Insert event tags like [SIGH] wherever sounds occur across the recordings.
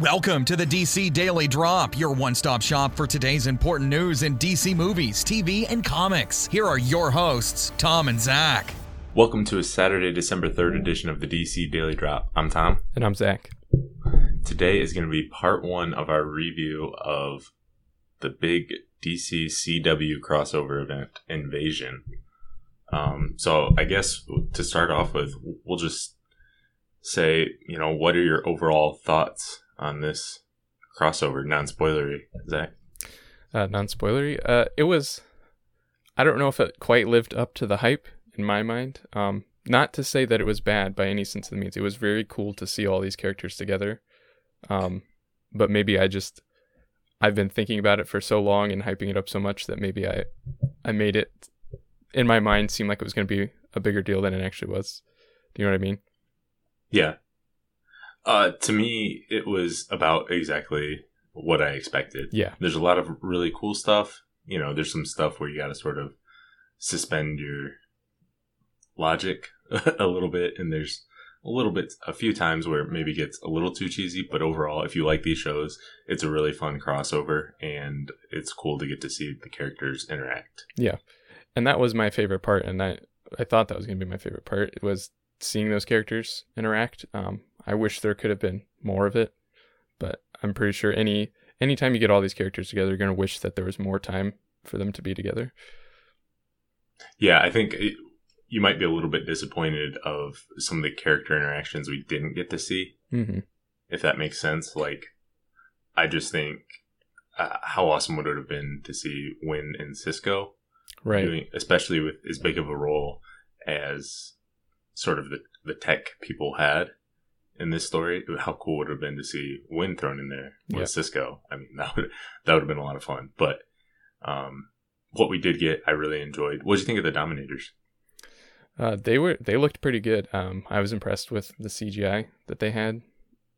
Welcome to the DC Daily Drop, your one stop shop for today's important news in DC movies, TV, and comics. Here are your hosts, Tom and Zach. Welcome to a Saturday, December 3rd edition of the DC Daily Drop. I'm Tom. And I'm Zach. Today is going to be part one of our review of the big DC CW crossover event, Invasion. Um, so I guess to start off with, we'll just say, you know, what are your overall thoughts on this crossover, non spoilery, Zach? Uh, non spoilery. Uh, it was. I don't know if it quite lived up to the hype in my mind. Um, not to say that it was bad by any sense of the means. It was very cool to see all these characters together. Um, but maybe I just I've been thinking about it for so long and hyping it up so much that maybe I I made it in my mind seem like it was going to be a bigger deal than it actually was. Do you know what I mean? Yeah. Uh, to me, it was about exactly what I expected. Yeah. There's a lot of really cool stuff. You know, there's some stuff where you got to sort of suspend your logic [LAUGHS] a little bit, and there's a little bit, a few times where it maybe gets a little too cheesy. But overall, if you like these shows, it's a really fun crossover, and it's cool to get to see the characters interact. Yeah, and that was my favorite part, and I I thought that was going to be my favorite part. It was seeing those characters interact. Um, I wish there could have been more of it, but I'm pretty sure any anytime you get all these characters together, you're gonna wish that there was more time for them to be together. Yeah, I think it, you might be a little bit disappointed of some of the character interactions we didn't get to see, Mm-hmm. if that makes sense. Like, I just think uh, how awesome would it have been to see Winn and Cisco Right. doing, especially with as big of a role as sort of the, the tech people had in this story. How cool would it have been to see Winn thrown in there with Yeah. Cisco? I mean, [LAUGHS] that would that would have been a lot of fun. But um, what we did get, I really enjoyed. What did you think of the Dominators? Uh, they were they looked pretty good. Um, I was impressed with the CGI that they had.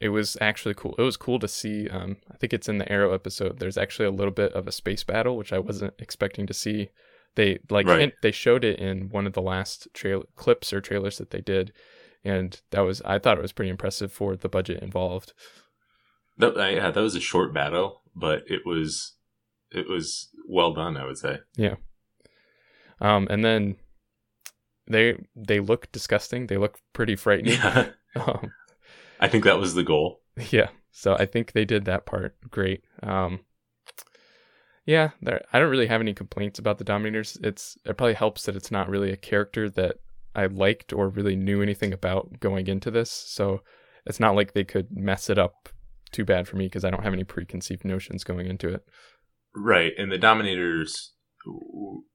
It was actually cool. It was cool to see. Um, I think it's in the Arrow episode. There's actually a little bit of a space battle, which I wasn't expecting to see. They like Right. hint- they showed it in one of the last trail clips or trailers that they did, and that was I thought it was pretty impressive for the budget involved. That, uh, yeah, that was a short battle, but it was it was well done. I would say. Yeah. Um, and then they they look disgusting. They look pretty frightening. Yeah, [LAUGHS] [LAUGHS] Um, I think that was the goal. Yeah, so I think they did that part great. Um, yeah, there, I don't really have any complaints about the Dominators. It's it probably helps that it's not really a character that I liked or really knew anything about going into this. So it's not like they could mess it up too bad for me because I don't have any preconceived notions going into it. Right, and the Dominators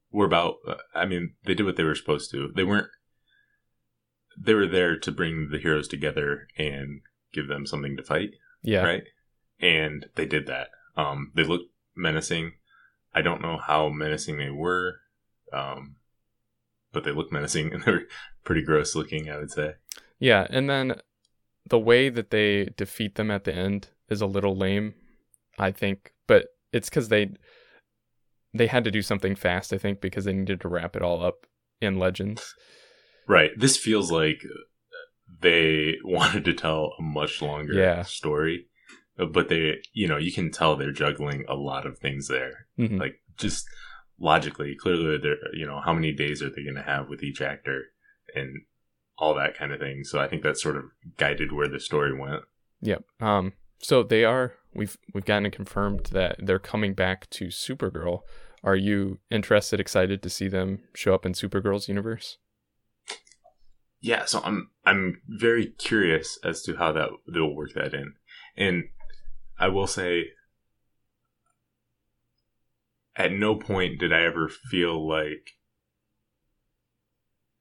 were about. uh, I mean, they did what they were supposed to. They weren't. They were there to bring the heroes together and give them something to fight. Yeah, Right, and they did that. Um, they looked menacing. I don't know how menacing they were, um, but they look menacing and [LAUGHS] they're pretty gross looking. I would say. yeah, and then the way that they defeat them at the end is a little lame, I think, but it's because they they had to do something fast, I think, because they needed to wrap it all up in Legends. Right. This feels like they [LAUGHS] wanted to tell a much longer Yeah. story, but they, you know, you can tell they're juggling a lot of things there. Mhm. Like just logically, clearly, they're, you know, how many days are they going to have with each actor and all that kind of thing. So I think that sort of guided where the story went. Yep. Um. So they are. We've we've gotten it confirmed that they're coming back to Supergirl. Are you interested, excited to see them show up in Supergirl's universe? Yeah, so I'm I'm very curious as to how that they'll work that in, and I will say, at no point did I ever feel like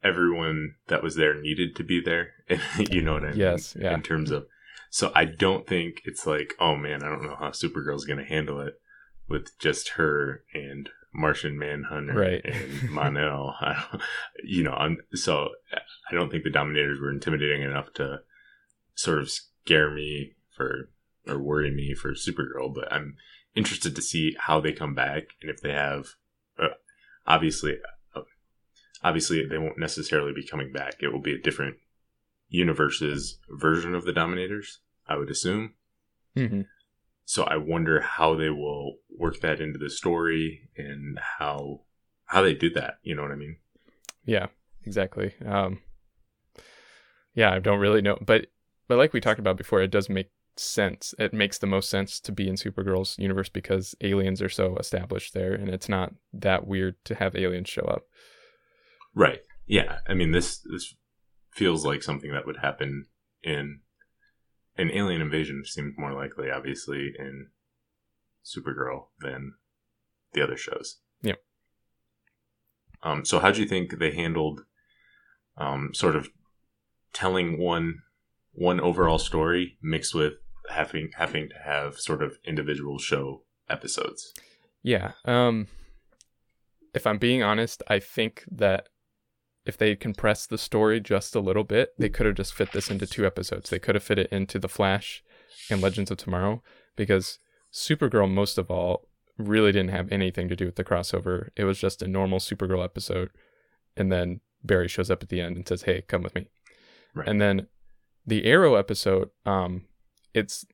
everyone that was there needed to be there. [LAUGHS] you know what I mean? Yes, yeah. In terms of, so I don't think it's like, oh man, I don't know how Supergirl's going to handle it with just her and Martian Manhunter Right. and Mon-El. [LAUGHS] I don't, you know, I'm so I don't think the Dominators were intimidating enough to sort of scare me for or worry me for Supergirl. But I'm interested to see how they come back and if they have. Uh, obviously, uh, obviously they won't necessarily be coming back. It will be a different universe's version of the Dominators. I would assume. Mm-hmm. So I wonder how they will work that into the story and how how they do that. You know what I mean? Yeah, exactly. Um, yeah, I don't really know, but but like we talked about before, it does make sense. It makes the most sense to be in Supergirl's universe because aliens are so established there, and it's not that weird to have aliens show up. Right. Yeah. I mean this this feels like something that would happen in an alien invasion seems more likely, obviously, in Supergirl than the other shows. Yep. Um, so, how do you think they handled um, sort of telling one one overall story mixed with having having to have sort of individual show episodes? Yeah. Um, if I'm being honest, I think that if they compressed the story just a little bit, they could have just fit this into two episodes. They could have fit it into The Flash and Legends of Tomorrow because Supergirl, most of all, really didn't have anything to do with the crossover. It was just a normal Supergirl episode. And then Barry shows up at the end and says, Hey, come with me. Right. And then the Arrow episode, um, it's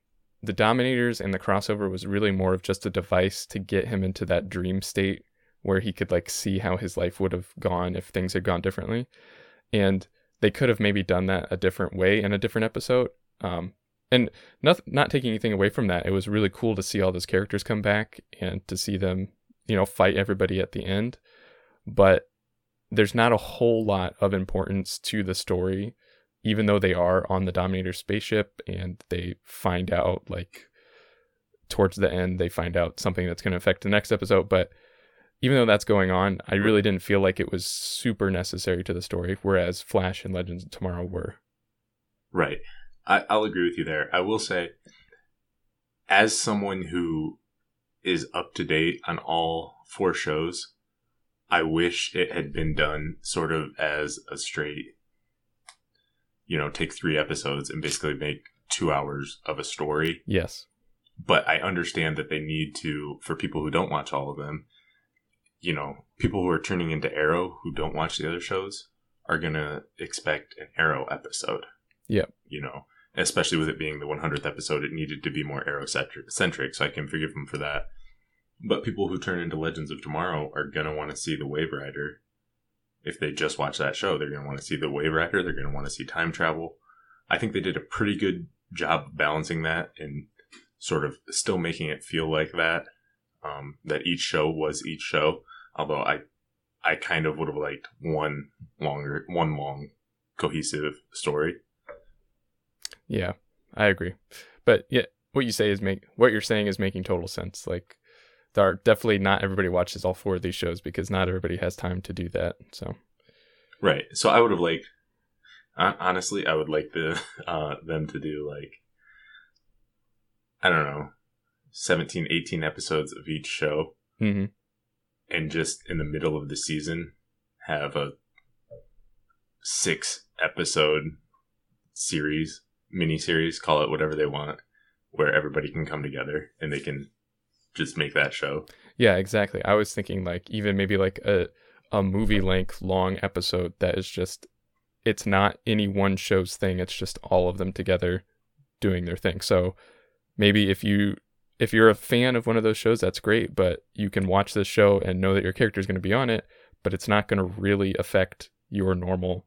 the Dominators and the crossover was really more of just a device to get him into that dream state where he could like see how his life would have gone if things had gone differently. And they could have maybe done that a different way in a different episode. Um, and not not taking anything away from that, it was really cool to see all those characters come back and to see them, you know, fight everybody at the end. But there's not a whole lot of importance to the story, even though they are on the Dominator spaceship and they find out like towards the end they find out something that's going to affect the next episode. But even though that's going on, I really didn't feel like it was super necessary to the story, whereas Flash and Legends of Tomorrow were. Right. I, I'll agree with you there. I will say, as someone who is up to date on all four shows, I wish it had been done sort of as a straight, you know, take three episodes and basically make two hours of a story. Yes. But I understand that they need to, for people who don't watch all of them, you know, people who are turning into Arrow who don't watch the other shows are going to expect an Arrow episode. Yep. You know, especially with it being the 100th episode, it needed to be more Arrow centric, so I can forgive them for that. But people who turn into Legends of Tomorrow are going to want to see the Waverider. If they just watch that show, they're going to want to see the Waverider. They're going to want to see time travel. I think they did a pretty good job balancing that and sort of still making it feel like that. Um, that each show was each show. Although I, I kind of would have liked one longer, one long, cohesive story. Yeah, I agree. But yeah, what you say is make what you're saying is making total sense. Like there are definitely not everybody watches all four of these shows because not everybody has time to do that. So right. So I would have liked honestly, I would like the [LAUGHS] uh, them to do like I don't know, 17, 18 episodes of each show, mm-hmm. and just in the middle of the season have a six episode series, mini series, call it whatever they want, where everybody can come together and they can just make that show. Yeah, exactly. I was thinking like even maybe like a a movie length long episode that is just it's not any one show's thing, it's just all of them together doing their thing. So maybe if you if you're a fan of one of those shows, that's great, but you can watch this show and know that your character is going to be on it, but it's not going to really affect your normal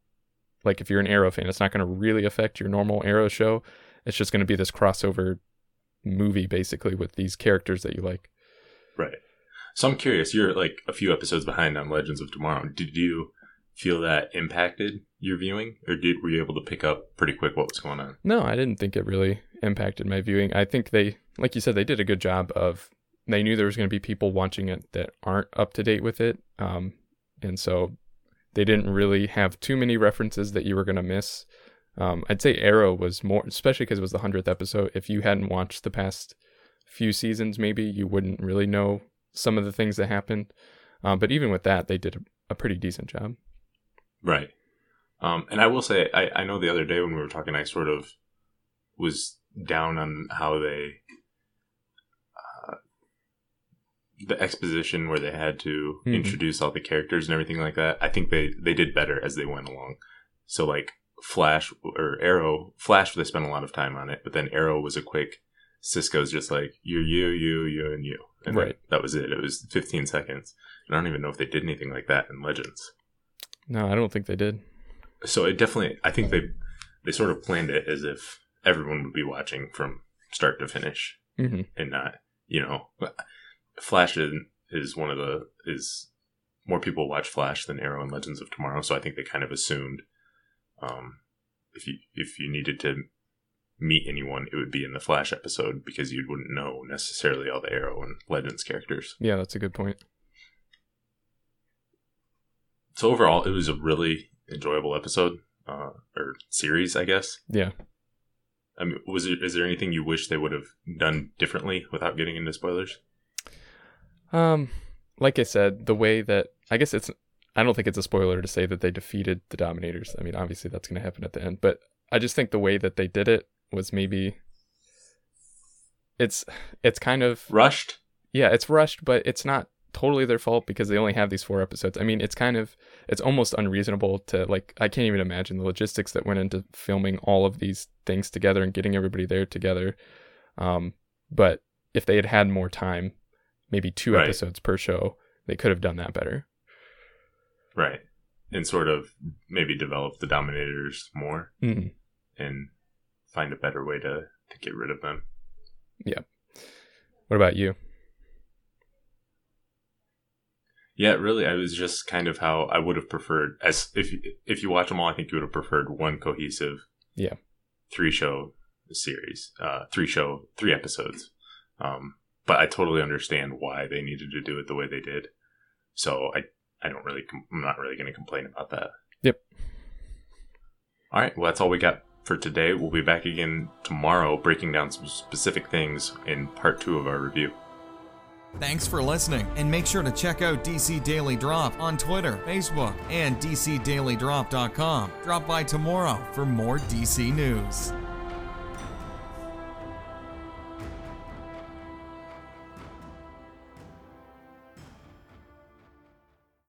like if you're an Arrow fan, it's not going to really affect your normal Arrow show. It's just going to be this crossover movie basically with these characters that you like. Right. So I'm curious, you're like a few episodes behind on Legends of Tomorrow. Did you feel that impacted your viewing or did were you able to pick up pretty quick what was going on? No, I didn't think it really impacted my viewing. I think they like you said they did a good job of they knew there was going to be people watching it that aren't up to date with it. Um, and so they didn't really have too many references that you were going to miss. Um, I'd say Arrow was more, especially because it was the 100th episode. If you hadn't watched the past few seasons, maybe you wouldn't really know some of the things that happened. Um, but even with that, they did a, a pretty decent job. Right. Um, and I will say, I, I know the other day when we were talking, I sort of was down on how they uh, the exposition where they had to Mhm. introduce all the characters and everything like that. I think they they did better as they went along. So like Flash or Arrow, Flash they spent a lot of time on it, but then Arrow was a quick Cisco's just like you, you, you, you, and you, and Right. That was it. It was 15 seconds. And I don't even know if they did anything like that in Legends. No, I don't think they did. So it definitely, I think they they sort of planned it as if everyone would be watching from start to finish, hmm and not, you know, Flash is, is one of the is more people watch Flash than Arrow and Legends of Tomorrow. So I think they kind of assumed, um, if you if you needed to meet anyone, it would be in the Flash episode because you wouldn't know necessarily all the Arrow and Legends characters. Yeah, that's a good point. So overall, it was a really enjoyable episode uh, or series, I guess. Yeah. I mean, was there, is there anything you wish they would have done differently without getting into spoilers? Um, like I said, the way that I guess it's I don't think it's a spoiler to say that they defeated the Dominators. I mean, obviously that's going to happen at the end, but I just think the way that they did it was maybe it's it's kind of Rushed? yeah, it's rushed, but it's not totally their fault because they only have these four episodes. I mean, it's kind of it's almost unreasonable to like I can't even imagine the logistics that went into filming all of these things together and getting everybody there together. Um, but if they had had more time, maybe two Right. episodes per show, they could have done that better. Right. And sort of maybe develop the Dominators more Mm. and find a better way to, to get rid of them. Yeah. What about you? Yeah, really, I was just kind of how I would have preferred as if you- if you watch them all, I think you would have preferred one cohesive, Yeah. three show series, uh, three show, three episodes. Um, but I totally understand why they needed to do it the way they did. So I, I don't really, com- I'm not really going to complain about that. Yep. All right, well, that's all we got for today. We'll be back again tomorrow, breaking down some specific things in part two of our review. Thanks for listening, and make sure to check out DC Daily Drop on Twitter, Facebook, and DCDailyDrop.com. Drop by tomorrow for more DC news.